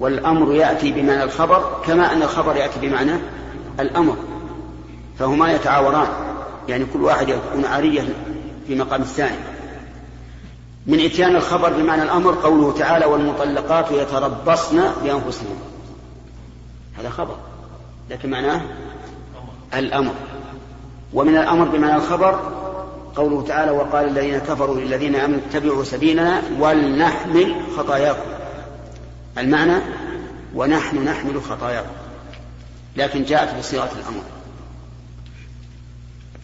والأمر يأتي بمعنى الخبر كما أن الخبر يأتي بمعنى الأمر فهما يتعاوران يعني كل واحد يكون عارية في مقام الثاني. من إتيان الخبر بمعنى الأمر قوله تعالى والمطلقات يتربصن بأنفسهن هذا خبر لكن معناه الأمر. ومن الأمر بمعنى الخبر قوله تعالى وقال الذين كفروا للذين آمنوا اتبعوا سبيلنا ولنحمل خطاياكم المعنى ونحن نحمل خطاياكم لكن جاءت بصيغة الأمر.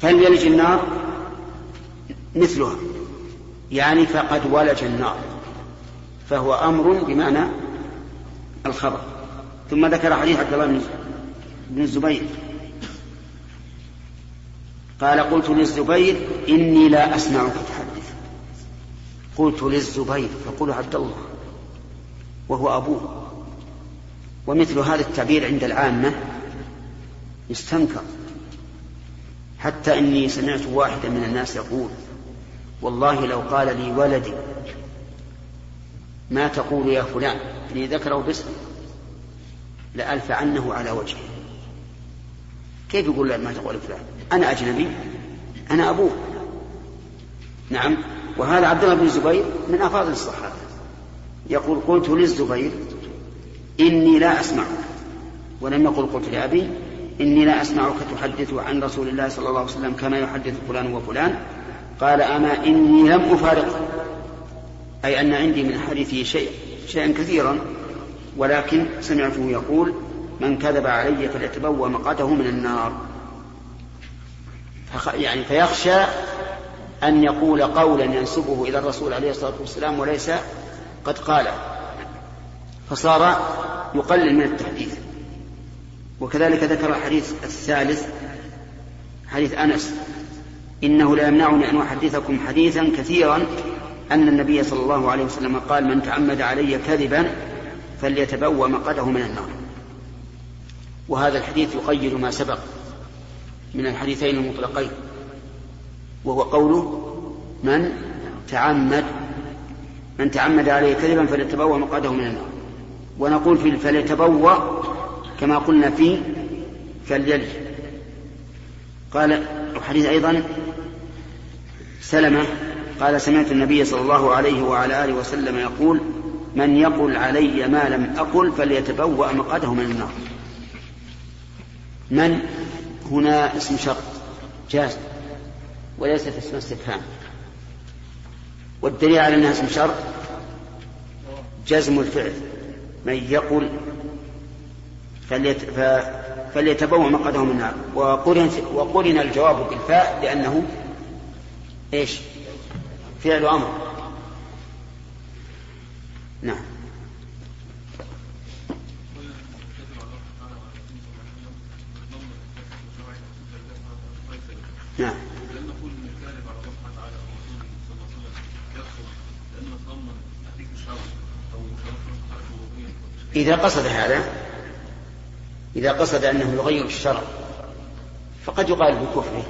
فليلج النار مثلها يعني فقد ولج النار فهو أمر بمعنى الخبر. ثم ذكر حديث عبد الله بن الزبير. قال قلت للزبير إني لا أسمعك تحدث قلت للزبير فقول عبد الله. وهو أبوه. ومثل هذا التعبير عند العامة يستنكر حتى إني سمعت واحدا من الناس يقول والله لو قال لي ولدي ما تقول يا فلان إني ذكره باسمه لألف عنه على وجهه. كيف يقول ما تقول فلان؟ أنا أجنبي أنا أبوه. نعم وهذا عبد الله بن الزبير من أفاضل الصحابة. يقول قلت للزبير إني لا أسمعك. ولم يقل قلت لأبي إني لا أسمعك تحدث عن رسول الله صلى الله عليه وسلم كما يحدث فلان وفلان. قال أما إني لم أفارقه أي أن عندي من حديثه شيء شيئا كثيرا ولكن سمعته يقول من كذب علي فليتبوأ مقعده من النار. يعني فيخشى أن يقول قولا ينسبه إلى الرسول عليه الصلاة والسلام وليس قد قال فصار يقلل من التحديث. وكذلك ذكر الحديث الثالث حديث أنس إنه لا يمنعني أن أحدثكم حديثا كثيرا أن النبي صلى الله عليه وسلم قال من تعمد علي كذبا فليتبوأ مقعده من النار. وهذا الحديث يقيد ما سبق من الحديثين المطلقين وهو قوله من تعمد من تعمد عليه كذبا فليتبوأ مقعده من النار. ونقول في فليتبوأ كما قلنا في فليلج قال الحديث أيضا سلمة قال سمعت النبي صلى الله عليه وعلى آله وسلم يقول من يقل علي ما لم أقل فليتبوأ مقعده من النار. من؟ هنا اسم شرط جاز وليست اسم استفهام. والدليل على أنها اسم شرط جزم الفعل. من يقل فليت فليتبوأ مقعده من النار. وقرن وقرن الجواب بالفاء لأنه إيش؟ فعل أمر. نعم. إذا قصد هذا إذا قصد أنه يغير الشرع فقد يقال بكفره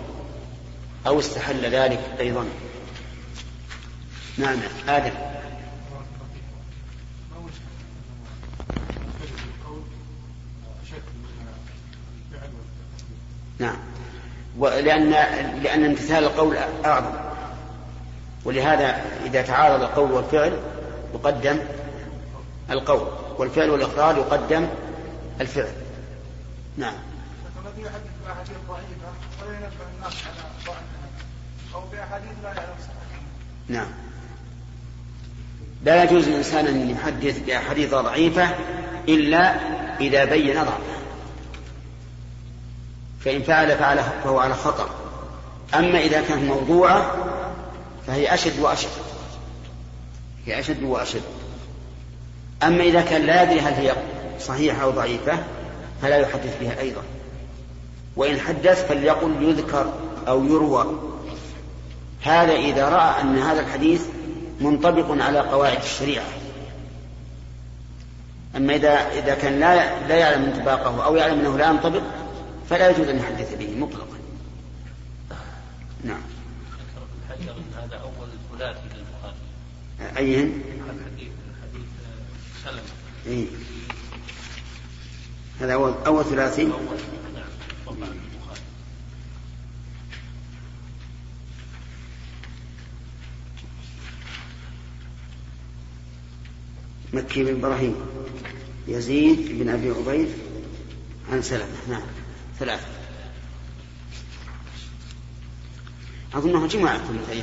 أو استحل ذلك أيضا. نعم آدم. نعم. ولأن لأن امتثال القول أعظم. ولهذا إذا تعارض القول والفعل يقدم القول. والفعل والإقرار يقدم الفعل. نعم. يحدث بأحاديث ضعيفة ولا الناس على ضعفها أو بأحاديث لا يعلم نعم. لا يجوز للإنسان أن يحدث بأحاديث ضعيفة إلا إذا بين ضعفها فإن فعل فعل فهو على خطأ أما إذا كانت موضوعة فهي أشد وأشد. هي أشد وأشد. أما إذا كان لا يدري هل هي صحيحة أو ضعيفة فلا يحدث بها أيضا. وإن حدث فليقل يذكر أو يروى. هذا إذا رأى أن هذا الحديث منطبق على قواعد الشريعة. أما إذا إذا كان لا لا يعلم انطباقه أو يعلم أنه لا ينطبق فلا يجوز أن يحدث به مطلقا. نعم. هذا أول ثلاثي للبخاري. أيهن؟ إيه؟ هذا أول أول ثلاثي. مكي بن إبراهيم. يزيد بن أبي عبيد عن سلمة. نعم. ثلاثة. أظنه جماعة ثلاثية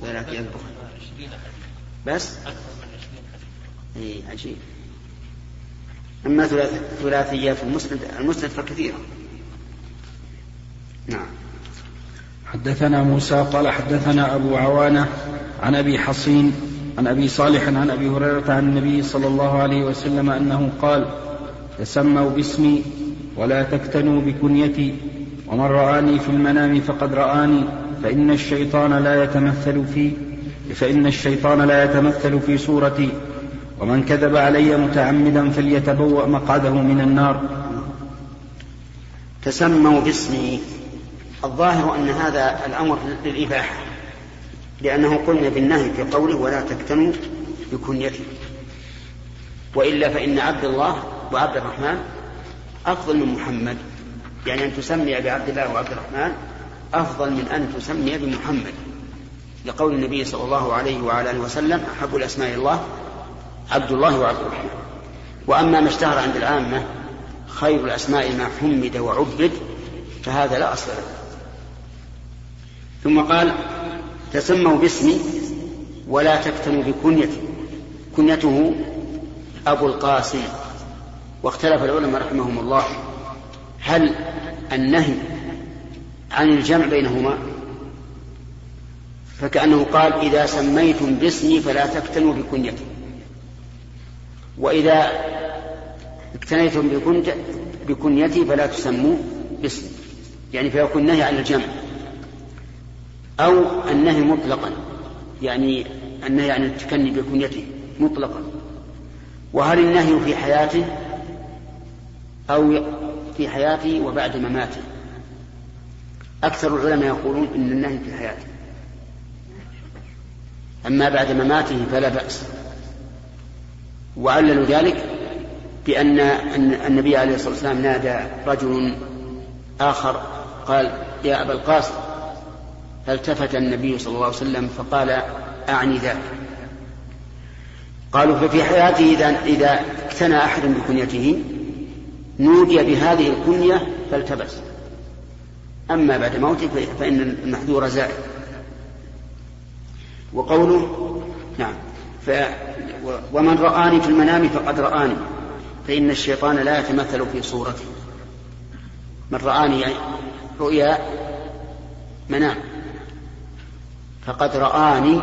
ثلاثية بس؟ اي عجيب. أما ثلاثيات المسند المسند فكثيرة. نعم. حدثنا موسى قال حدثنا أبو عوانة عن أبي حصين عن أبي صالح عن أبي هريرة عن النبي صلى الله عليه وسلم أنه قال تسموا باسمي ولا تكتنوا بكنيتي ومن رآني في المنام فقد رآني فإن الشيطان لا يتمثل في فإن الشيطان لا يتمثل في صورتي ومن كذب علي متعمدا فليتبوأ مقعده من النار. تسموا باسمي. الظاهر أن هذا الأمر للإباحة لأنه قلنا بالنهي في قوله ولا تكتموا بكنيته وإلا فإن عبد الله وعبد الرحمن أفضل من محمد. يعني أن تسمي بعبد الله وعبد الرحمن أفضل من أن تسمي بمحمد. لقول النبي صلى الله عليه وعلى آله وسلم أحب الأسماء الله عبد الله وعبد الرحمن. وأما ما اشتهر عند العامة خير الأسماء ما حمد وعبد فهذا لا أصل له. ثم قال تسموا باسمي ولا تكتموا بكنيتي. كنيته أبو القاسم. واختلف العلماء رحمهم الله. هل النهي عن الجمع بينهما؟ فكأنه قال إذا سميتم باسمي فلا تكتنوا بكنيتي. وإذا اكتنيتم بكنيتي فلا تسموا باسمي يعني فيكون نهي عن الجمع أو النهي مطلقا يعني النهي عن التكني بكنيته مطلقا. وهل النهي في حياته؟ أو في حياته وبعد مماته. أكثر العلماء يقولون إن النهي في حياته. أما بعد مماته فلا بأس. وعللوا ذلك بأن النبي عليه الصلاة والسلام نادى رجل آخر قال يا أبا القاسم فالتفت النبي صلى الله عليه وسلم فقال أعني ذاك. قالوا ففي حياته إذا إذا اقتنى أحد بكنيته نودي بهذه الكنية فالتبس. أما بعد موته فإن المحذور زائد. وقوله نعم. ف ومن رآني في المنام فقد رآني فإن الشيطان لا يتمثل في صورتي من رآني يعني رؤيا منام فقد رآني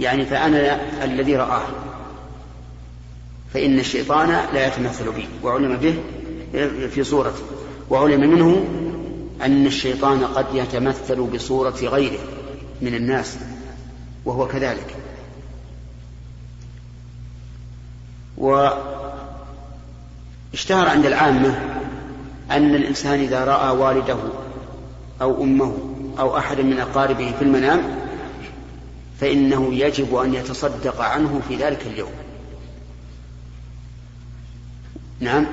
يعني فأنا الذي رآه. فإن الشيطان لا يتمثل بي وعلم به في صورته. وعلم منه أن الشيطان قد يتمثل بصورة غيره من الناس وهو كذلك. واشتهر عند العامة أن الإنسان إذا رأى والده أو أمه أو أحد من أقاربه في المنام فإنه يجب أن يتصدق عنه في ذلك اليوم. نعم.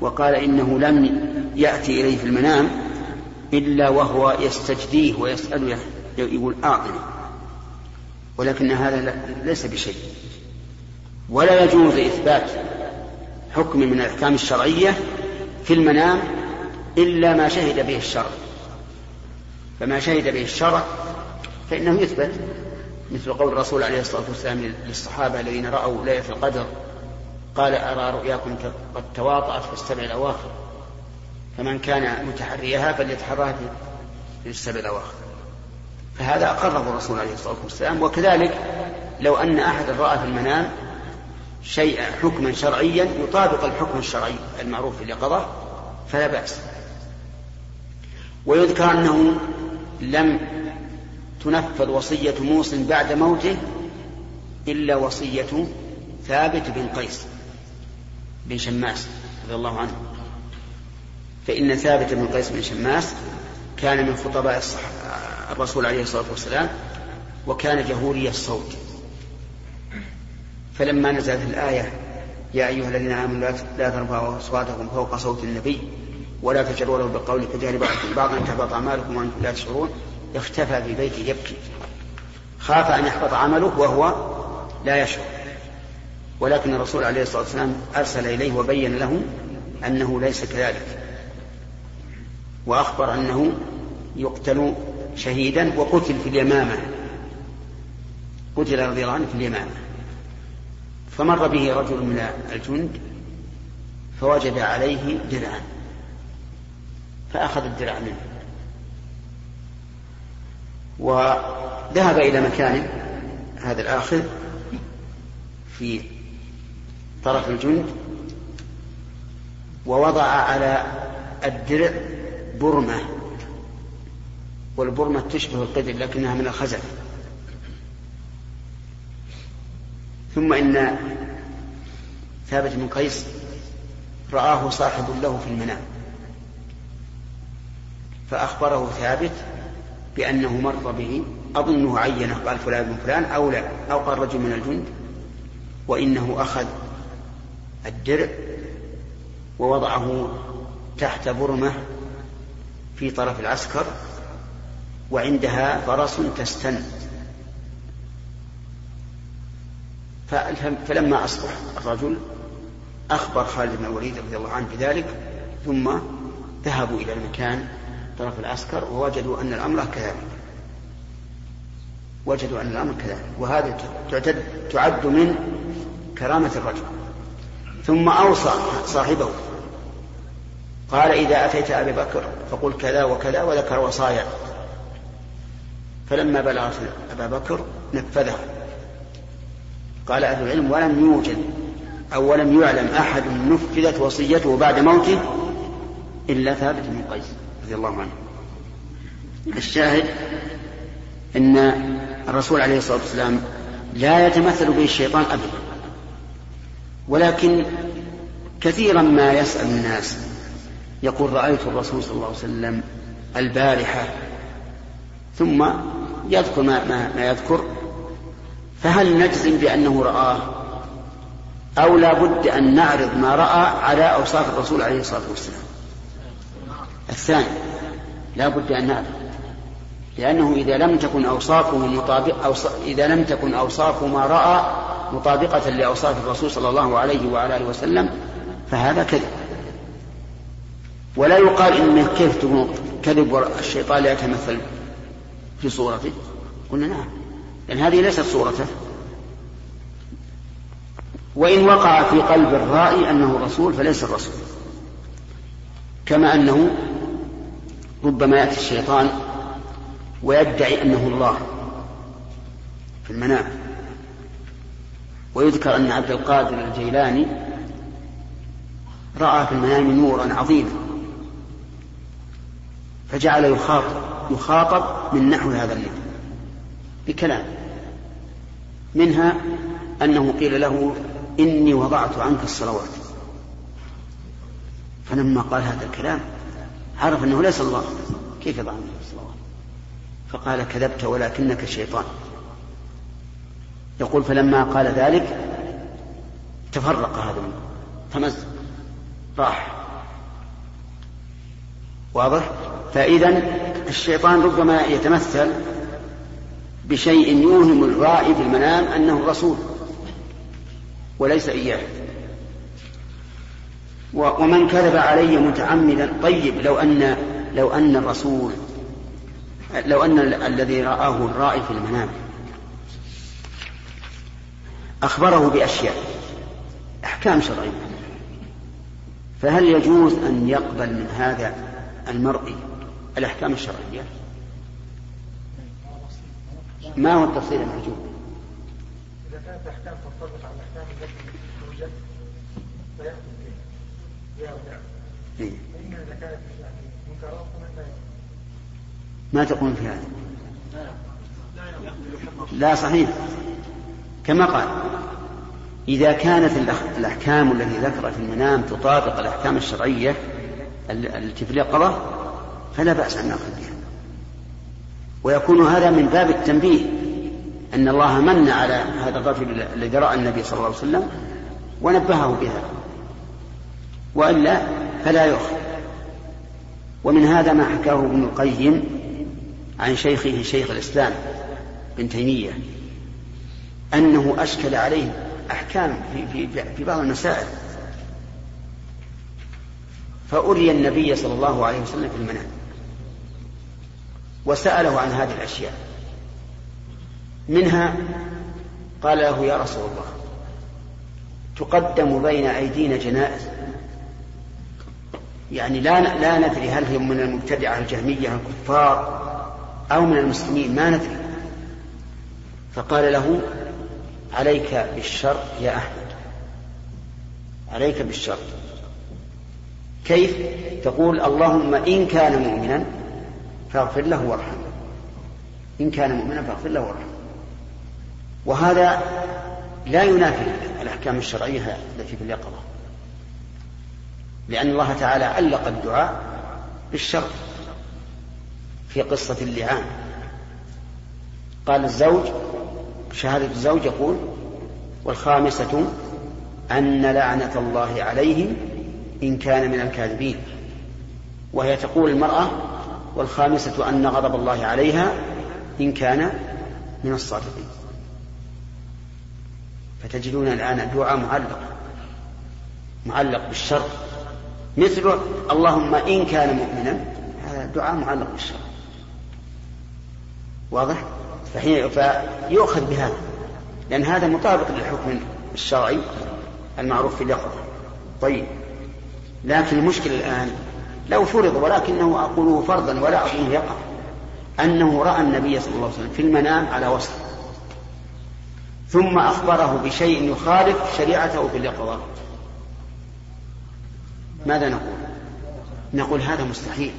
وقال إنه لم يأتي إليه في المنام إلا وهو يستجديه ويسأله يقول أعطني ولكن هذا ليس بشيء. ولا يجوز إثبات حكم من الأحكام الشرعية في المنام إلا ما شهد به الشرع. فما شهد به الشرع فإنه يثبت مثل قول الرسول عليه الصلاة والسلام للصحابة الذين رأوا ليلة القدر قال أرى رؤياكم قد تواطأت في السبع الأواخر فمن كان متحريها فليتحرها في السبع الأواخر. فهذا أقره الرسول عليه الصلاة والسلام وكذلك لو أن أحدا رأى في المنام شيئا حكما شرعيا يطابق الحكم الشرعي المعروف في اليقظة فلا بأس. ويذكر أنه لم تنفذ وصية موصى بعد موته إلا وصية ثابت بن قيس بن شماس رضي الله عنه. فإن ثابت بن قيس بن شماس كان من خطباء الرسول عليه الصلاة والسلام وكان جهوري الصوت. فلما نزلت الآية يا أيها الذين آمنوا لا ترفعوا أصواتكم فوق صوت النبي ولا تجروا له بالقول كجهل بعضكم بعضا أن تحبط أعمالكم وأنتم لا تشعرون اختفى في بيته يبكي. خاف أن يحبط عمله وهو لا يشعر. ولكن الرسول عليه الصلاة والسلام أرسل إليه وبين له أنه ليس كذلك. وأخبر أنه يقتل شهيدا وقتل في اليمامة. قتل رضي الله عنه في اليمامة. فمر به رجل من الجند فوجد عليه درعا فأخذ الدرع منه. وذهب إلى مكان هذا الآخذ في طرف الجند ووضع على الدرع برمة والبرمة تشبه القدر لكنها من الخزف. ثم إن ثابت بن قيس رآه صاحب له في المنام فأخبره ثابت بأنه مر به أظنه عينه قال فلان بن فلان أو لا أو قال رجل من الجند وإنه أخذ الدرع ووضعه تحت برمة في طرف العسكر وعندها فرس تستن. فلما أصبح الرجل أخبر خالد بن الوليد رضي الله عنه بذلك ثم ذهبوا إلى المكان طرف العسكر ووجدوا أن الأمر كذلك. وجدوا أن الأمر كذلك. وهذا تعتد تعد من كرامة الرجل. ثم أوصى صاحبه قال إذا أتيت أبي بكر فقل كذا وكذا وذكر وصايا. فلما بلغت أبا بكر نفذها قال أهل العلم ولم يوجد أو ولم يعلم أحد نفذت وصيته بعد موته إلا ثابت بن قيس رضي الله عنه. الشاهد أن الرسول عليه الصلاة والسلام لا يتمثل به الشيطان أبدا ولكن كثيرا ما يسأل الناس يقول رأيت الرسول صلى الله عليه وسلم البارحة ثم يذكر ما, ما, ما يذكر فهل نجزم بأنه رآه؟ أو لا بد أن نعرض ما رأى على أوصاف الرسول عليه الصلاة والسلام. الثاني لا بد أن نعرض. لأنه إذا لم تكن أوصافه مطابق أوص... إذا لم تكن أوصاف ما رأى مطابقة لأوصاف الرسول صلى الله عليه وعلى آله وسلم فهذا كذب. ولا يقال إنه كيف تكون كذب الشيطان لا يتمثل في صورته. قلنا نعم. لأن هذه ليست صورته. وإن وقع في قلب الرائي أنه رسول فليس الرسول. كما أنه ربما يأتي الشيطان ويدعي أنه الله في المنام. ويذكر أن عبد القادر الجيلاني رأى في المنام نورا عظيما. فجعل يخاطب يخاطب من نحو هذا النور. بكلام. منها أنه قيل له إني وضعت عنك الصلوات. فلما قال هذا الكلام عرف أنه ليس الله. كيف يضع عنك الصلوات؟ فقال كذبت ولكنك الشيطان يقول فلما قال ذلك تفرق هذا تمزق راح. واضح؟ فإذا الشيطان ربما يتمثل بشيء يوهم الرائي في المنام أنه الرسول وليس إياه. ومن كذب علي متعمدا طيب لو أن لو أن الرسول لو أن الذي رآه الرائي في المنام أخبره بأشياء أحكام شرعية. فهل يجوز أن يقبل من هذا المرء الأحكام الشرعية؟ ما هو التفصيل المحجوب؟ إذا كانت الأحكام تنطبق على الأحكام التي توجد فيحكم فيها إيه. إذا كانت يعني منكرات ما تقول في هذا؟ لا صحيح. كما قال إذا كانت الأحكام التي ذكرت في المنام تطابق الأحكام الشرعية التي في اليقظة فلا بأس أن نأخذ بها. ويكون هذا من باب التنبيه أن الله من على هذا الرجل الذي رأى النبي صلى الله عليه وسلم ونبهه بها. وإلا فلا يؤخذ. ومن هذا ما حكاه ابن القيم عن شيخه شيخ الإسلام ابن تيمية أنه أشكل عليه أحكام في, في, في بعض المسائل. فأري النبي صلى الله عليه وسلم في المنام. وسأله عن هذه الأشياء. منها قال له يا رسول الله تقدم بين أيدينا جنائز. يعني لا لا ندري هل هي من المبتدعة الجهمية الكفار أو من المسلمين ما ندري. فقال له عليك بالشر يا أحمد. عليك بالشر. كيف؟ تقول اللهم إن كان مؤمنا فاغفر له وارحمه. إن كان مؤمنا فاغفر له وارحمه. وهذا لا ينافي الأحكام الشرعية التي في اليقظة. لأن الله تعالى علق الدعاء بالشر في قصة اللعان. قال الزوج شهادة الزوج يقول والخامسة أن لعنة الله عليهم إن كان من الكاذبين. وهي تقول المرأة والخامسة أن غضب الله عليها إن كان من الصادقين. فتجدون الآن الدعاء معلق معلق بالشر. مثل اللهم إن كان مؤمنا هذا دعاء معلق بالشر. واضح؟ فحين فيؤخذ بهذا لأن هذا مطابق للحكم الشرعي المعروف في اليقظة. طيب لكن المشكلة الآن لو فرض ولكنه أقوله فرضا ولا أظنه يقع. أنه رأى النبي صلى الله عليه وسلم في المنام على وصف ثم أخبره بشيء يخالف شريعته في اليقظة ماذا نقول؟ نقول هذا مستحيل.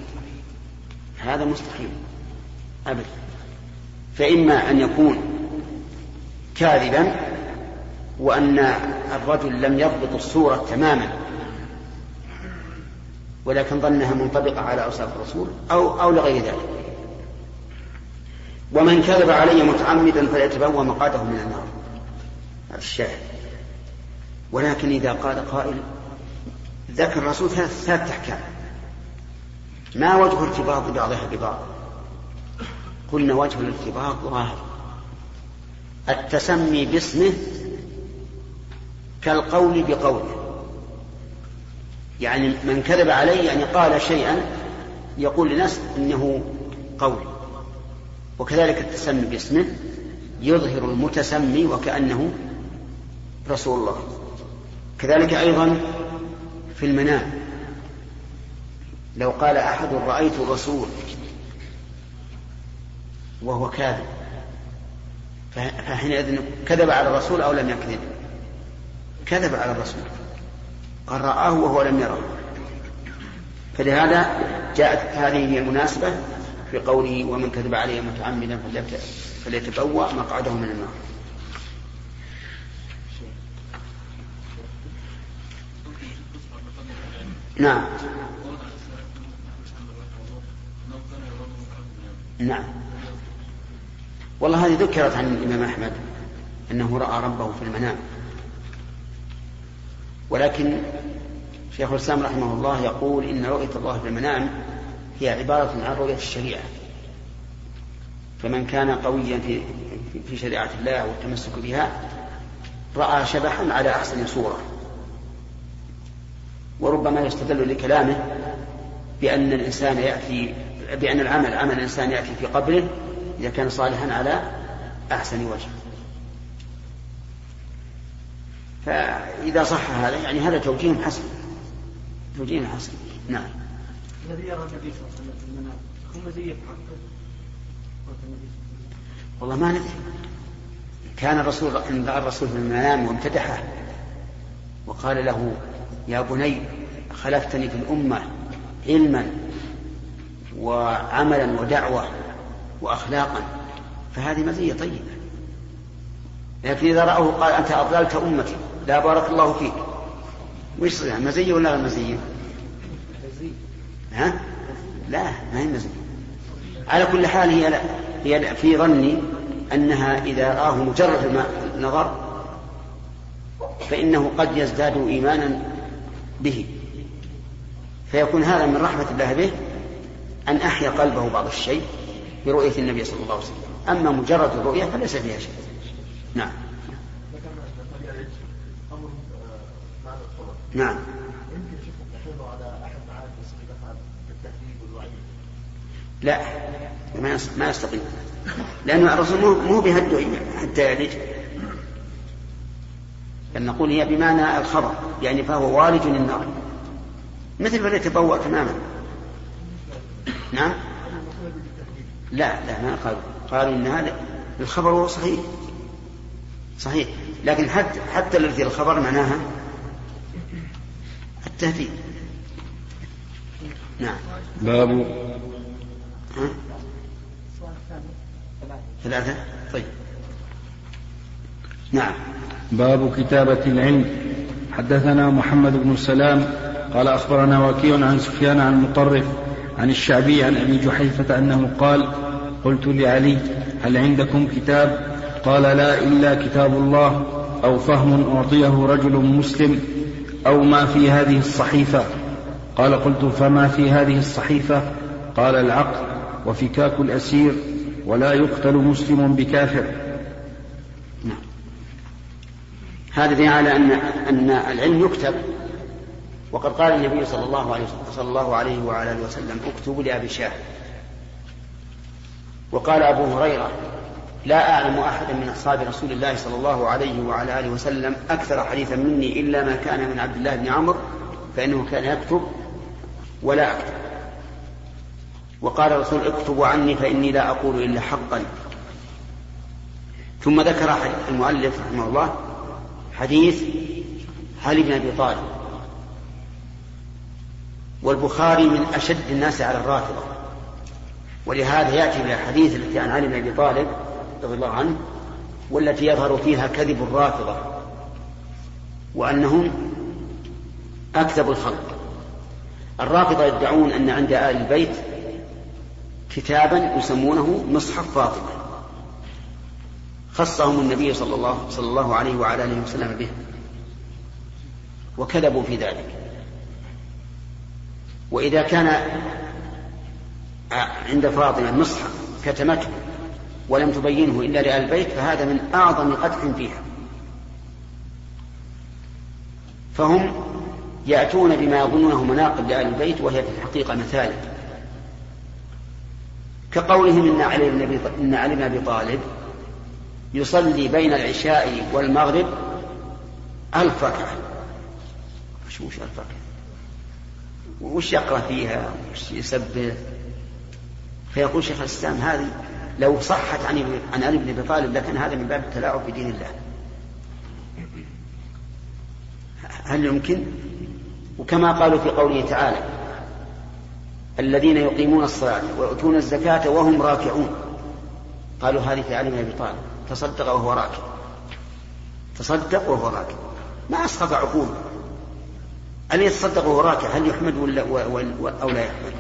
هذا مستحيل. أبدا. فإما أن يكون كاذبا وأن الرجل لم يضبط الصورة تماما ولكن ظنها منطبقة على أوصاف الرسول أو أو لغير ذلك. ومن كذب علي متعمدا فليتبوى مقعده من النار. هذا الشاهد. ولكن إذا قال قائل ذكر الرسول ثلاث ثلاث أحكام. ما وجه ارتباط بعضها ببعض؟ قلنا وجه الارتباط ظاهر. التسمي باسمه كالقول بقوله. يعني من كذب علي يعني قال شيئا يقول لناس إنه قول وكذلك التسمي باسمه يظهر المتسمي وكأنه رسول الله. كذلك أيضا في المنام. لو قال أحد رأيت الرسول وهو كاذب فحينئذ كذب على الرسول أو لم يكذب؟ كذب على الرسول. قال رآه وهو لم يره. فلهذا جاءت هذه هي المناسبة في قوله ومن كذب علي متعمدا فليتبوأ مقعده من النار. نعم. نعم. والله هذه ذكرت عن الإمام أحمد أنه رأى ربه في المنام. ولكن شيخ الإسلام رحمه الله يقول إن رؤية الله في المنام هي عبارة عن رؤية الشريعة. فمن كان قويا في في شريعة الله والتمسك بها رأى شبحا على أحسن صورة. وربما يستدل لكلامه بأن الإنسان يأتي بأن العمل عمل الإنسان يأتي في قبره إذا كان صالحا على أحسن وجه. فإذا صح هذا يعني هذا توجيه حسن. توجيه حسن. نعم. الذي يرى النبي صلى الله عليه وسلم في المنام هم مزية والله ما ندري. كان الرسول ان راى الرسول في المنام وامتدحه وقال له يا بني خلفتني في الأمة علما وعملا ودعوة وأخلاقا. فهذه مزية طيبة. لكن إذا رأوه قال أنت أضللت أمتي. لا بارك الله فيك. وش يعني مزية ولا غير مزية؟ ها؟ لا ما هي مزية. على كل حال هي لا هي في ظني أنها إذا رآه مجرد النظر فإنه قد يزداد إيمانا به. فيكون هذا من رحمة الله به أن أحيا قلبه بعض الشيء برؤية النبي صلى الله عليه وسلم. أما مجرد الرؤية فليس فيها شيء. نعم. نعم. لا ما يستقيم لأن الرسول مو بهده حتى يلج بل نقول هي بمعنى الخبر يعني فهو والج للنار. مثل فليتبوأ تماما. نعم؟ لا لا ما قالوا. قالوا إن هذا الخبر هو صحيح. صحيح. لكن حتى حتى الذي الخبر معناها التهديد نعم. باب؟ ثلاثة؟ طيب. نعم. باب كتابة العلم. حدثنا محمد بن سلام قال أخبرنا وكيع عن سفيان عن مطرف عن الشعبي عن أبي جحيفة أنه قال قلت لعلي هل عندكم كتاب؟ قال لا إلا كتاب الله أو فهم أعطيه رجل مسلم. أو ما في هذه الصحيفة. قال قلت فما في هذه الصحيفة؟ قال العقل وفكاك الأسير ولا يقتل مسلم بكافر. نعم. هذا دليل على أن أن العلم يكتب. وقد قال النبي صلى الله عليه صلى الله عليه وعلى آله وسلم اكتبوا لأبي شاه وقال أبو هريرة لا أعلم أحدا من أصحاب رسول الله صلى الله عليه وعلى آله وسلم أكثر حديثا مني إلا ما كان من عبد الله بن عمرو فإنه كان يكتب ولا أكتب. وقال الرسول اكتبوا عني فإني لا أقول إلا حقا. ثم ذكر المؤلف رحمه الله حديث علي بن أبي طالب. والبخاري من أشد الناس على الرافضة. ولهذا يأتي بالحديث التي عن علي بن أبي طالب رضي الله عنه والتي يظهر فيها كذب الرافضة وأنهم أكذب الخلق. الرافضة يدعون أن عند آل البيت كتابا يسمونه مصحف فاطمة. خصهم النبي صلى الله صلى الله عليه وعلى آله وسلم به وكذبوا في ذلك. وإذا كان عند فاطمة مصحف كتمته ولم تبينه إلا لآل البيت فهذا من أعظم قدح فيها. فهم يأتون بما يظنونه مناقب لآل البيت وهي في الحقيقة مثالب كقولهم إن علي بن إن علي بن أبي طالب يصلي بين العشاء والمغرب ألف ركعة وش وش ألف ركعة وش يقرأ فيها؟ وش يسبح؟ فيقول شيخ الإسلام هذه لو صحت عن عن علي بن أبي طالب لكان هذا من باب التلاعب بدين الله. هل يمكن؟ وكما قالوا في قوله تعالى: الذين يقيمون الصلاة ويؤتون الزكاة وهم راكعون. قالوا هذه في علي بن أبي طالب تصدق وهو راكع. تصدق وهو راكع. ما اسقط عقوله. أن يتصدق وهو راكع هل يحمد ولا أو لا يحمد؟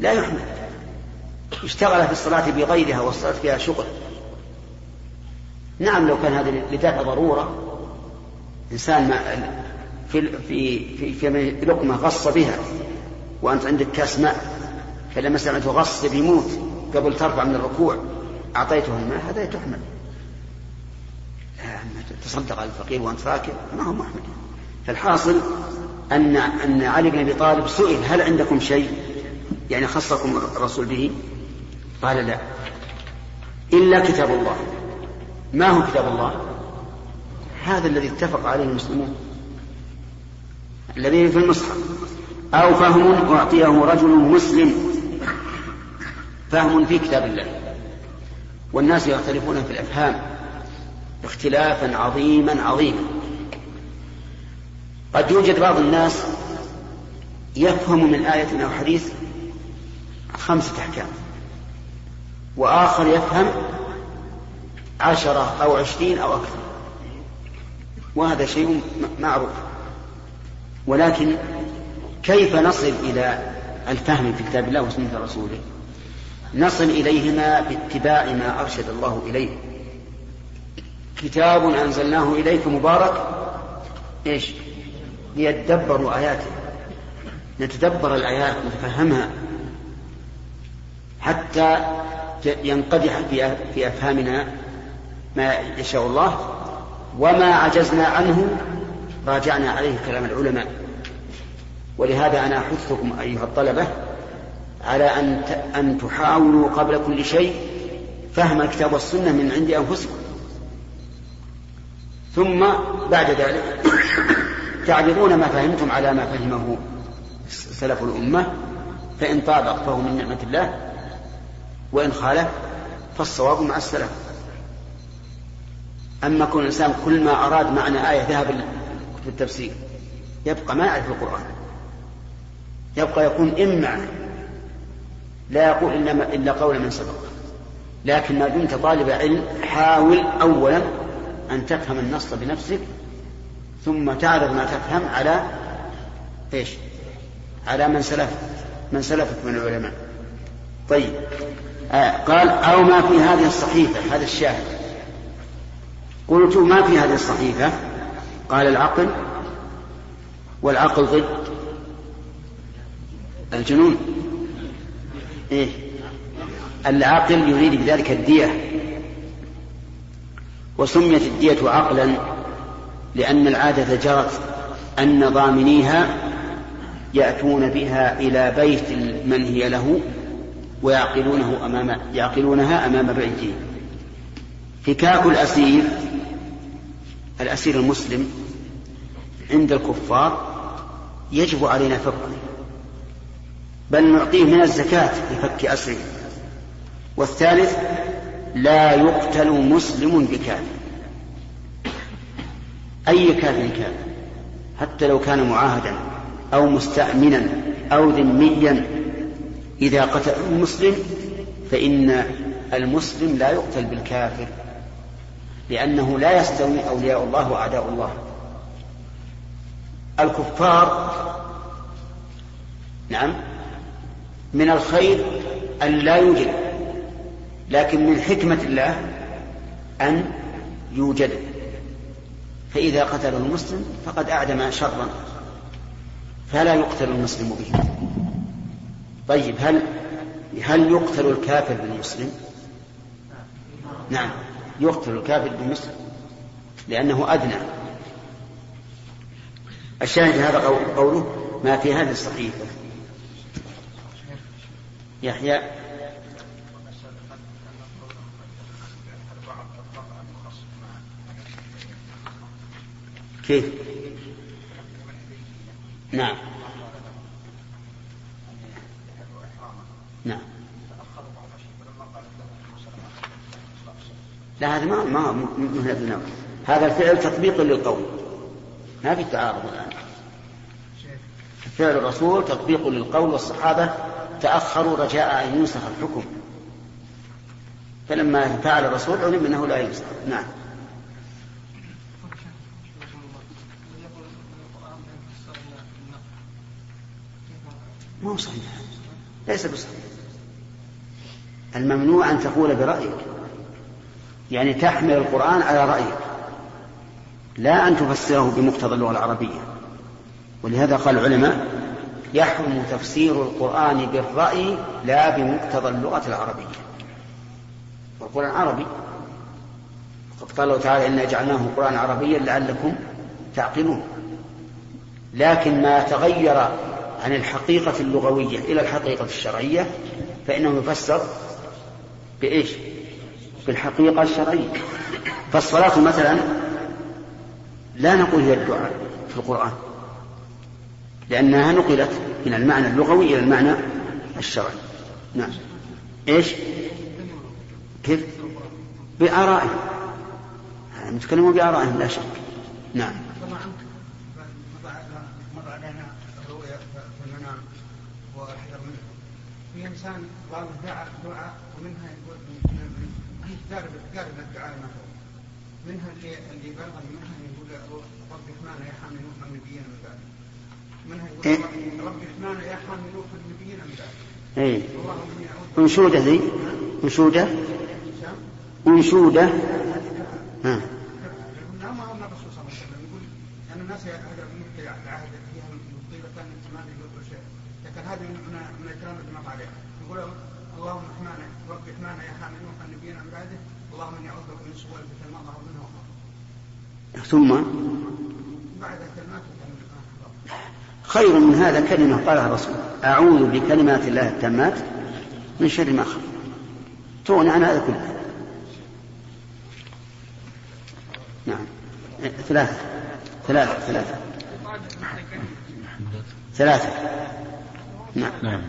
لا يحمد. اشتغل في الصلاة بغيرها والصلاة فيها شغل. نعم لو كان هذا لدافع ضرورة إنسان ما في في في, في لقمة غص بها وأنت عندك كاس ماء فلما سمعته غص بيموت قبل ترفع من الركوع أعطيته الماء هذا تحمل. تصدق على الفقير وأنت راكب ما هو محمد. فالحاصل أن أن علي بن أبي طالب سئل هل عندكم شيء يعني خصكم الرسول به؟ قال لا. إلا كتاب الله. ما هو كتاب الله؟ هذا الذي اتفق عليه المسلمون. الذي في المصحف. أو فهم أعطيه رجل مسلم. فهم في كتاب الله. والناس يختلفون في الأفهام. اختلافا عظيما عظيما. قد يوجد بعض الناس يفهم من آية أو حديث خمسة أحكام. وآخر يفهم عشرة أو عشرين أو أكثر. وهذا شيء معروف. ولكن كيف نصل إلى الفهم في كتاب الله وسنة رسوله؟ نصل إليهما باتباع ما أرشد الله إليه. كتاب أنزلناه إليك مبارك إيش؟ ليتدبروا آياته. نتدبر الآيات نتفهمها حتى ينقدح في أفهامنا ما يشاء الله وما عجزنا عنه راجعنا عليه كلام العلماء. ولهذا أنا أحثكم أيها الطلبة على أن أن تحاولوا قبل كل شيء فهم الكتاب والسنة من عند أنفسكم. ثم بعد ذلك تعرضون ما فهمتم على ما فهمه سلف الأمة فإن طابق فهو من نعمة الله وإن خالف فالصواب مع السلف. أما كون الإنسان كل ما أراد معنى آية ذهب في التفسير يبقى ما يعرف القرآن. يبقى يكون إما لا يقول إلا, إلا قول من سبق. لكن ما دمت طالب علم حاول أولا أن تفهم النص بنفسك ثم تعرض ما تفهم على إيش؟ على من سلف من سلفك من العلماء. طيب. قال أو ما في هذه الصحيفة هذا الشاهد. قلت ما في هذه الصحيفة؟ قال العقل والعقل ضد الجنون. إيه. العاقل يريد بذلك الدية. وسميت الدية عقلا لأن العادة جرت أن ضامنيها يأتون بها إلى بيت من هي له. ويعقلونه أمام يعقلونها أمام بيته فكاك الأسير الأسير المسلم عند الكفار يجب علينا فكه بل نعطيه من الزكاة لفك أسره. والثالث لا يقتل مسلم بكافر أي كافر كان؟ حتى لو كان معاهدا أو مستأمنا أو ذميا. إذا قتل المسلم فإن المسلم لا يقتل بالكافر لأنه لا يستوي أولياء الله وأعداء الله. الكفار نعم من الخير أن لا يوجد لكن من حكمة الله أن يوجد. فإذا قتله المسلم فقد أعدم شرا فلا يقتل المسلم به. طيب هل هل يقتل الكافر بالمسلم؟ نعم يقتل الكافر بالمسلم لأنه أدنى. الشاهد هذا قوله ما في هذه الصحيفة يحيى. كيف؟ نعم. نعم. لا هذا ما ما مهلة هذا الفعل تطبيق للقول. ما في تعارض الآن. فعل الرسول تطبيق للقول والصحابة تأخروا رجاء أن ينسخ الحكم. فلما فعل الرسول علم أنه لا ينسخ. نعم. ما هو صحيح. ليس بصحيح. الممنوع أن تقول برأيك. يعني تحمل القرآن على رأيك. لا أن تفسره بمقتضى اللغة العربية. ولهذا قال العلماء يحرم تفسير القرآن بالرأي لا بمقتضى اللغة العربية. والقرآن عربي. وقد قال الله تعالى إنا جعلناه قرآن عربيا لعلكم تعقلون. لكن ما تغير عن الحقيقة اللغوية إلى الحقيقة الشرعية فإنه يفسر بإيش؟ بالحقيقة الشرعية. فالصلاة مثلا لا نقول هي الدعاء في القرآن لأنها نقلت من المعنى اللغوي إلى المعنى الشرعي. نعم. إيش؟ كيف؟ بآرائهم. نتكلم بآرائهم لا شك. نعم. في انسان قال دعاء دعاء ومنها قارب قارب الدعاء ما هو. منها اللي اللي بلغ منها يقول رب الرحمن يا حامل نوح النبيين من بعد. منها يقول إيه؟ رب الرحمن يا حامل نوح النبيين من بعد. اي انشودة ذي انشودة انشودة ها. ما ما الرسول صلى الله عليه وسلم يقول ان الناس هذا مثل العهد فيها مصيبة كان ما يقول شيء لكن هذه من من اكرام ما عليه يقول اللهم احمانا رب احمانا يا حامل نوح نبينا من بعده اللهم اني اعوذ بك من سوء الفتن ما ظهر منه ثم خير من هذا كلمة قالها الرسول. أعوذ بكلمات الله التامات من شر ما خلق. تغني عن هذا كله. نعم. ثلاثة. ثلاثة. ثلاثة. ثلاثة. نعم. نعم.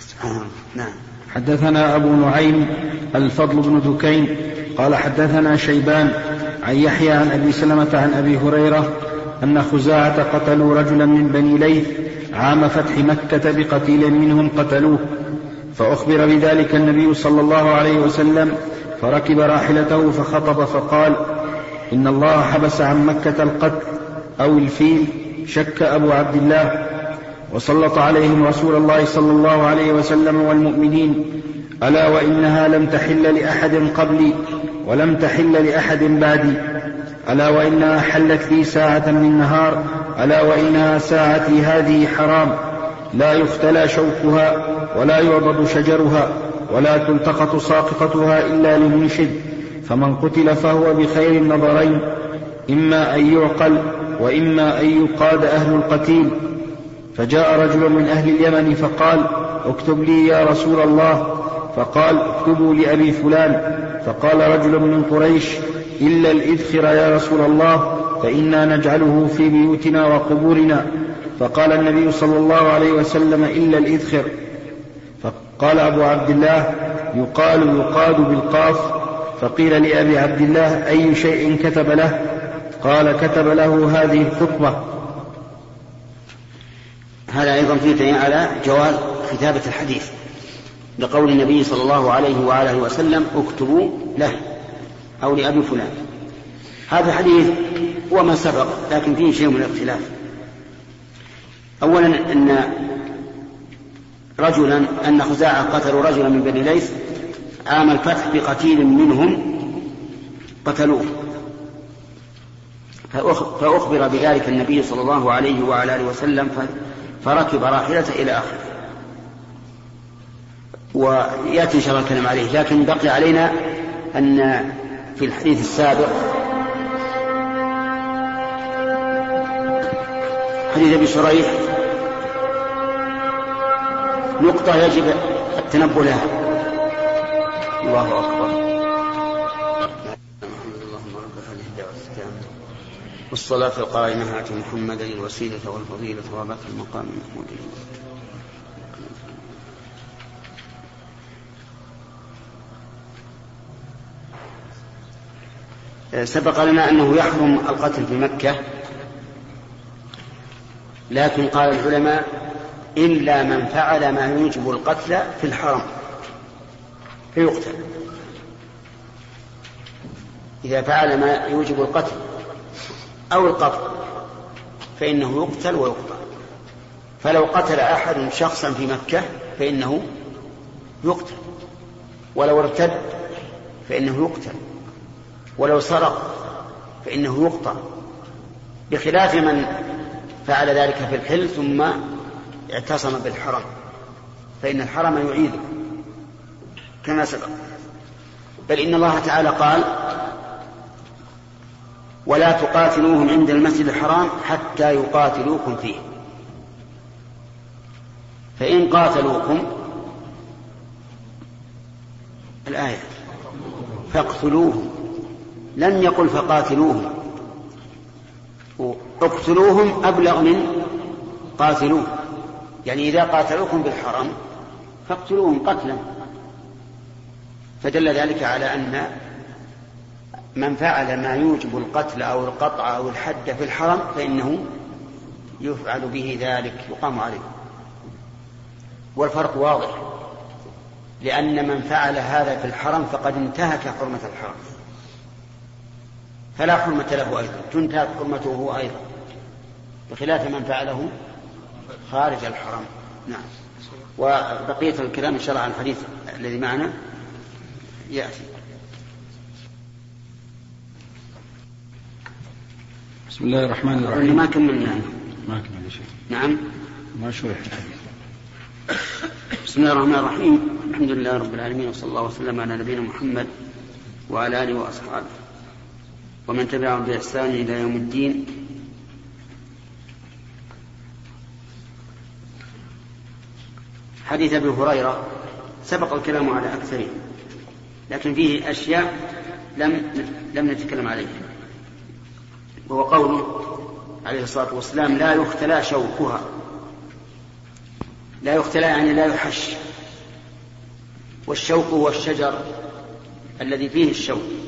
سبحان الله نعم. حدثنا أبو نعيم الفضل بن دكين قال حدثنا شيبان عن يحيى عن أبي سلمة عن أبي هريرة أن خزاعة قتلوا رجلا من بني ليث عام فتح مكة بقتيل منهم قتلوه فأخبر بذلك النبي صلى الله عليه وسلم فركب راحلته فخطب فقال إن الله حبس عن مكة القتل أو الفيل شك أبو عبد الله وسلط عليهم رسول الله صلى الله عليه وسلم والمؤمنين ألا وإنها لم تحل لأحد قبلي ولم تحل لأحد بعدي. ألا وإنها حلت لي ساعة من نهار ألا وإنها ساعتي هذه حرام. لا يختلى شوكها ولا يعضد شجرها ولا تلتقط ساقطتها إلا لمنشد. فمن قتل فهو بخير النظرين إما أن يعقل وإما أن يقاد أهل القتيل. فجاء رجل من أهل اليمن فقال اكتب لي يا رسول الله فقال اكتبوا لأبي فلان. فقال رجل من قريش إلا الإذخر يا رسول الله فإنا نجعله في بيوتنا وقبورنا. فقال النبي صلى الله عليه وسلم إلا الإذخر. فقال أبو عبد الله يقال يقاد بالقاف. فقيل لأبي عبد الله أي شيء كتب له؟ قال كتب له هذه الخطبة. هذا أيضا فيه دليل على جواز كتابة الحديث. لقول النبي صلى الله عليه وآله وسلم اكتبوا له أو لأبي فلان. هذا الحديث هو ما سبق لكن فيه شيء من الاختلاف. أولا أن رجلا أن خزاعة قتلوا رجلا من بني ليث عام الفتح بقتيل منهم قتلوه. فأخبر بذلك النبي صلى الله عليه وعلى آله وسلم فركب راحلته إلى آخره. ويأتي إن شاء الله الكلام عليه. لكن بقي علينا أن في الحديث السابق حديث أبي شريح نقطة يجب التنبه لها. الله أكبر. والصلاة القائمة آت محمدا الوسيلة والفضيلة وبعث المقام المحمود. سبق لنا أنه يحرم القتل في مكة لكن قال العلماء إلا من فعل ما يوجب القتل في الحرم فيقتل. إذا فعل ما يوجب القتل أو القطع فإنه يقتل ويقطع فلو قتل أحد شخصا في مكة فإنه يقتل ولو ارتد فإنه يقتل. ولو سرق فإنه يقطع بخلاف من فعل ذلك في الحل ثم اعتصم بالحرم فإن الحرم يعيده كما سبق. بل إن الله تعالى قال ولا تقاتلوهم عند المسجد الحرام حتى يقاتلوكم فيه. فإن قاتلوكم الآية فاقتلوهم. لم يقل فقاتلوهم. اقتلوهم أبلغ من قاتلوهم. يعني إذا قاتلوكم بالحرم فاقتلوهم قتلا. فدل ذلك على أن من فعل ما يوجب القتل أو القطع أو الحد في الحرم فإنه يفعل به ذلك يقام عليه. والفرق واضح لأن من فعل هذا في الحرم فقد انتهك حرمة الحرم. فلا حرمة له أيضا. تنتهك حرمته هو أيضا. بخلاف من فعله خارج الحرم. نعم. وبقية الكلام إن شاء الله عن الحديث الذي معنا يأتي. بسم الله الرحمن الرحيم. ما كملنا. ما كمل يا شيخ. نعم. ما شرح بسم الله الرحمن الرحيم. الحمد لله رب العالمين وصلى الله وسلم على نبينا محمد وعلى آله وأصحابه. ومن تبعهم بإحسان إلى يوم الدين. حديث أبي هريرة سبق الكلام على أكثره لكن فيه أشياء لم لم نتكلم عليها. وهو قوله عليه الصلاة والسلام لا يختلى شوكها. لا يختلى يعني لا يحش. والشوك هو الشجر الذي فيه الشوك.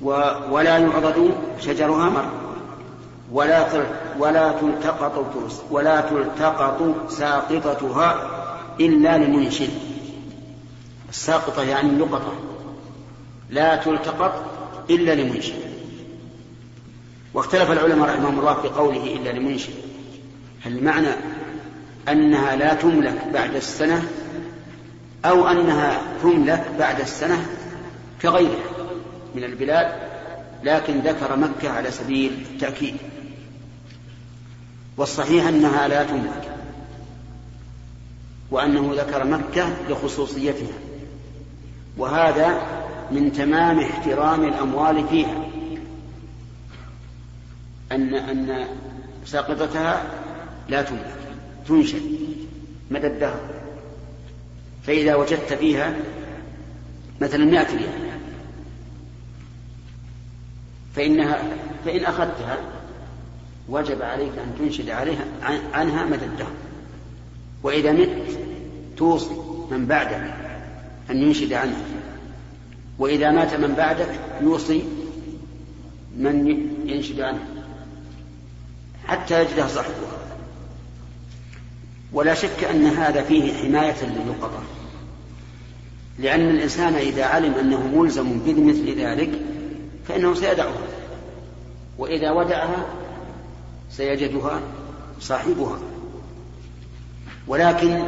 ولا يعضد شجرها مر ولا ولا تلتقط ولا تلتقط ساقطتها إلا لمنشد. الساقطة يعني اللقطة. لا تلتقط إلا لمنشد. واختلف العلماء رحمهم الله في قوله إلا لمنشد. هل المعنى أنها لا تملك بعد السنة أو أنها تملك بعد السنة كغيرها. من البلاد لكن ذكر مكة على سبيل التأكيد. والصحيح أنها لا تملك وأنه ذكر مكة لخصوصيتها وهذا من تمام احترام الأموال فيها. أن أن ساقطتها لا تملك تنشد مدى الدهر فإذا وجدت فيها مثلا مئة ريال فإنها فإن أخذتها وجب عليك أن تنشد عليها عنها مدى الدهر. وإذا مت توصي من بعدك أن ينشد عنها. وإذا مات من بعدك يوصي من ينشد عنها. حتى يجدها صاحبها. ولا شك أن هذا فيه حماية للقطة لأن الإنسان إذا علم أنه ملزم بمثل ذلك فإنه سيدعها. وإذا ودعها سيجدها صاحبها. ولكن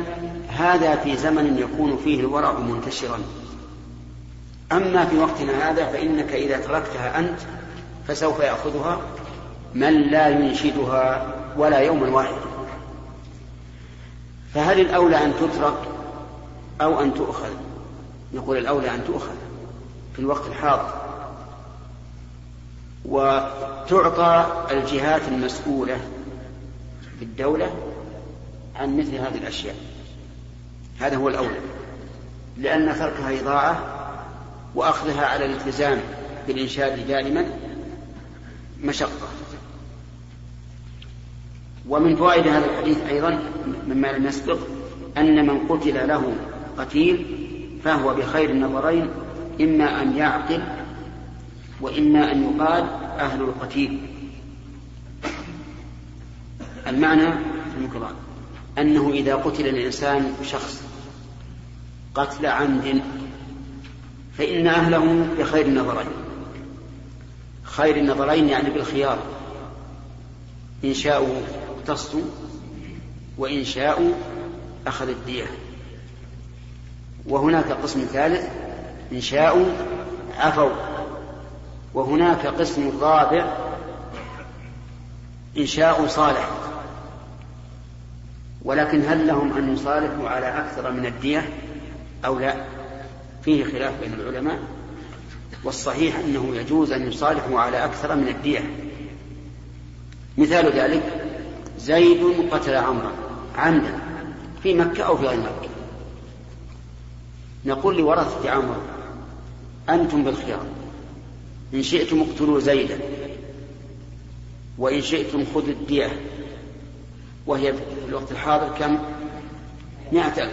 هذا في زمن يكون فيه الورع منتشرا. أما في وقتنا هذا فإنك إذا تركتها أنت فسوف يأخذها من لا ينشدها ولا يوما واحدا. فهل الأولى أن تترك أو أن تؤخذ؟ نقول الأولى أن تؤخذ في الوقت الحاضر. وتعطى الجهات المسؤولة في الدولة عن مثل هذه الأشياء. هذا هو الأولى. لأن تركها إضاعة وأخذها على الالتزام بالإنشاد دائما مشقة. ومن فوائد هذا الحديث أيضا مما لم يسبق أن من قتل له قتيل فهو بخير النظرين إما أن يعقل وإما أن يقال أهل القتيل. المعنى في المكران أنه إذا قتل الإنسان شخص قتل عمد فإن أهله بخير النظرين. خير النظرين يعني بالخيار. إن شاءوا اقتصوا وإن شاءوا أخذ الدية. وهناك قسم ثالث إن شاءوا عفوا. وهناك قسم رابع إن شاءوا صالح. ولكن هل لهم أن يصالحوا على أكثر من الدية أو لا؟ فيه خلاف بين العلماء. والصحيح أنه يجوز أن يصالحوا على أكثر من الدية. مثال ذلك زيد قتل عمرا عمدا في مكة أو في غير مكة. نقول لورثة عمرو أنتم بالخيار. إن شئتم اقتلوا زيدا وإن شئتم خذوا الدية. وهي في الوقت الحاضر كم؟ مئة ألف.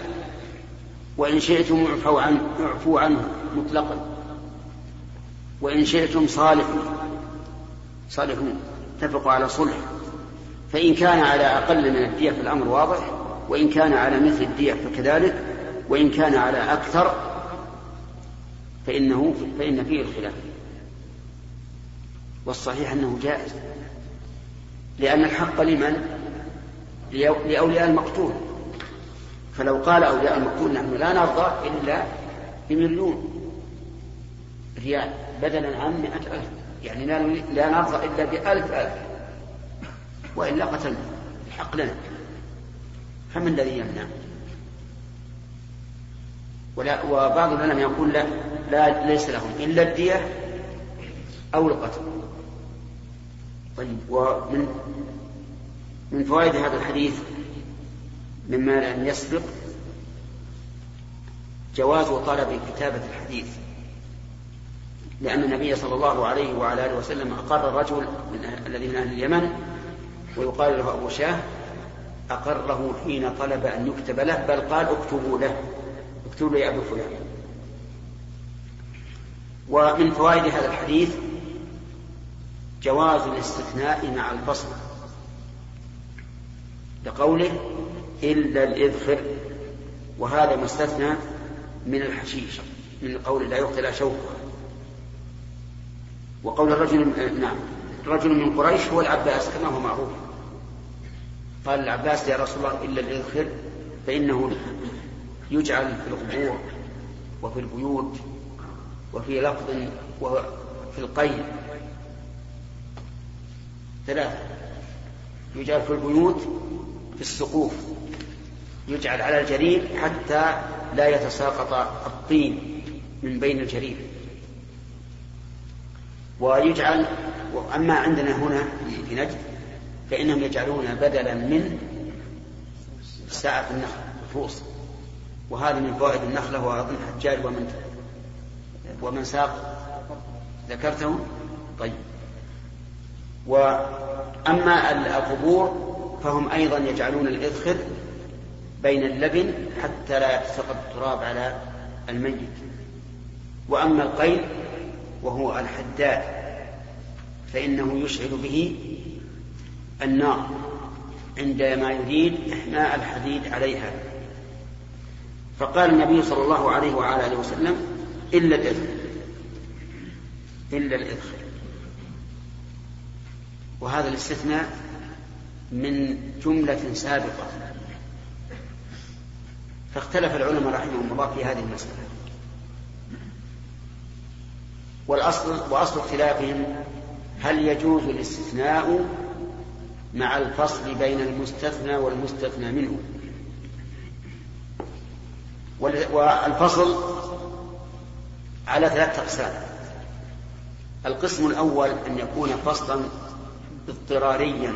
وإن شئتم اعفوا عنه اعفوا عنه مطلقا. وإن شئتم صالحوا صالحون. اتفقوا على صلح. فإن كان على أقل من الدية فالأمر واضح. وإن كان على مثل الدية فكذلك. وإن كان على أكثر فإنه فإن فيه الخلاف. والصحيح أنه جائز. لأن الحق لمن؟ لأولياء المقتول. فلو قال أولياء المقتول نحن لا نرضى إلا بمليون ريال بدلا عن مئة ألف. يعني لا, نرضى إلا بألف ألف. وإلا قتلنا. الحق لنا. فمن الذي يمنع؟ ولا وبعض العلماء يقول لا, لا ليس لهم إلا الدية أو القتل. طيب ومن من فوائد هذا الحديث مما لم يسبق جواز طلب كتابة الحديث لأن النبي صلى الله عليه وعلى آله وسلم أقر الرجل من الذي من أهل اليمن ويقال له أبو شاه أقره حين طلب أن يكتب له بل قال اكتبوا له اكتبوا له يا أبو فلان. ومن فوائد هذا الحديث جواز الاستثناء مع الفصل لقوله إلا الإذخر وهذا مستثنى من الحشيش من قول لا يقتل شوكها وقول الرجل نعم رجل من قريش هو العباس كما هو معروف. قال العباس يا رسول الله إلا الإذخر فإنه يجعل في القبور وفي البيوت وفي لفظ وفي القيل. ثلاثة. يجعل في البيوت في السقوف. يجعل على الجرير حتى لا يتساقط الطين من بين الجرير. ويجعل أما عندنا هنا في نجد فإنهم يجعلون بدلا من ساعة النخل الفوص وهذه من فوائد النخلة وأظن حجاج ومن ومن ساق. ذكرته؟ طيب. وأما القبور فهم أيضا يجعلون الإذخر بين اللبن حتى لا يتسقط التراب على الميت. وأما القيل وهو الحداد فإنه يشعل به النار عندما يريد إحماء الحديد عليها. فقال النبي صلى الله عليه وعلى آله وسلم إلا الإذخر إلا الإذخر وهذا الاستثناء من جملة سابقة. فاختلف العلماء رحمهم الله في هذه المسألة. والأصل وأصل اختلافهم هل يجوز الاستثناء مع الفصل بين المستثنى والمستثنى منه؟ والفصل على ثلاثة أقسام. القسم الأول أن يكون فصلا اضطراريا.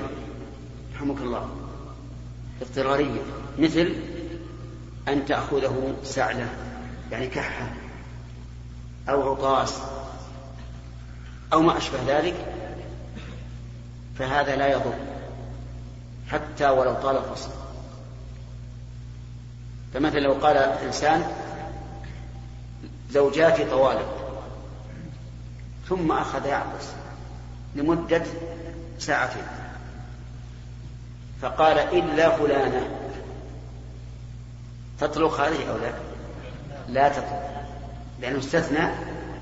رحمك الله. اضطراريا. مثل أن تأخذه سعلة يعني كحة أو عطاس أو ما أشبه ذلك فهذا لا يضر حتى ولو طال الفصل. فمثلا لو قال إنسان زوجاتي طوالق ثم أخذ يعطس لمدة ساعتين فقال إلا فلانة. تطلق هذه أو لا؟ لا تطلق لأنه استثنى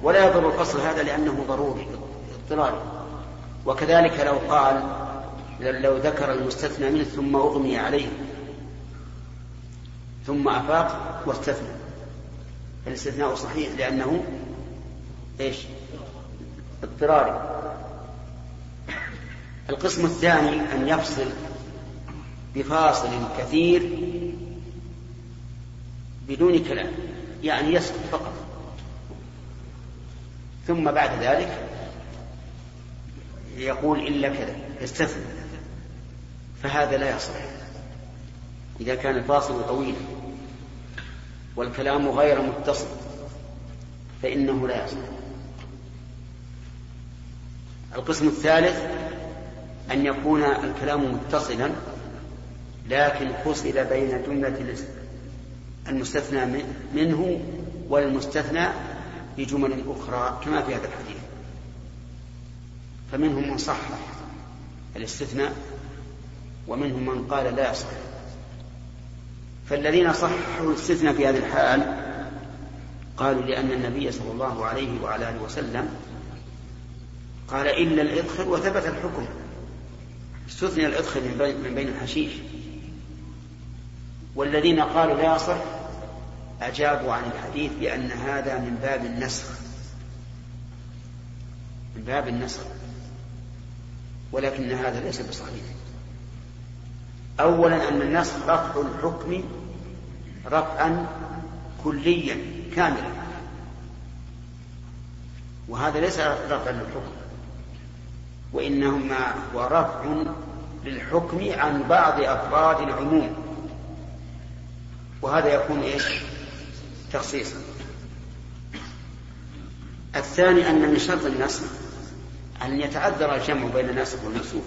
ولا يضر الفصل هذا لأنه ضروري اضطراري وكذلك لو قال لو ذكر المستثنى منه ثم أغمي عليه ثم أفاق واستثنى. الاستثناء صحيح لأنه إيش؟ اضطراري. القسم الثاني أن يفصل بفاصل كثير بدون كلام يعني يسكت فقط. ثم بعد ذلك يقول إلا كذا يستثني فهذا لا يصح إذا كان الفاصل طويلا والكلام غير متصل فإنه لا يصح القسم الثالث أن يكون الكلام متصلا لكن فصل بين جملة المستثنى منه والمستثنى بجمل أخرى كما في هذا الحديث. فمنهم من صحح الاستثناء ومنهم من قال لا يصح. فالذين صححوا الاستثناء في هذه الحال قالوا لأن النبي صلى الله عليه وعلى آله وسلم قال إلا الإدخل وثبت الحكم. استثني الإدخل من بين الحشيش. والذين قالوا لا يصح أجابوا عن الحديث بأن هذا من باب النسخ. من باب النسخ. ولكن هذا ليس بصحيح. أولا أن النسخ رفع الحكم رفعا كليا كاملا. وهذا ليس رفعا للحكم. وإنما هو رفع للحكم عن بعض أفراد العموم. وهذا يكون إيش؟ تخصيصا. الثاني أن من شرط النسخ أن يتعذر الجمع بين الناسخ والمنسوخ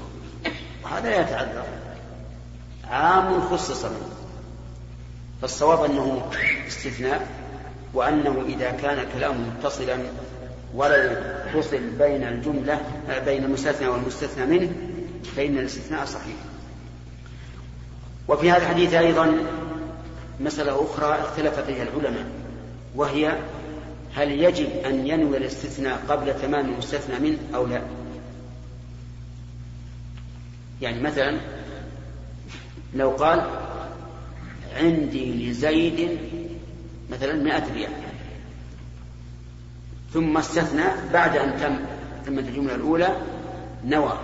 وهذا لا يتعذر. عام خصص منه فالصواب أنه استثناء وأنه إذا كان الكلام متصلا ولا يفصل بين الجملة بين المستثنى والمستثنى منه فإن الاستثناء صحيح. وفي هذا الحديث أيضا مسألة أخرى اختلف فيها العلماء وهي هل يجب أن ينوي الاستثناء قبل تمام المستثنى منه أو لا؟ يعني مثلا لو قال عندي لزيد مثلا مائة ريال ثم استثنى بعد أن تم تمت الجملة الأولى نوى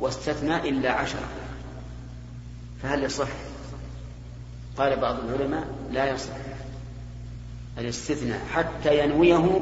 واستثنى إلا عشرة فهل يصح؟ قال بعض العلماء لا يصح الاستثناء حتى ينويه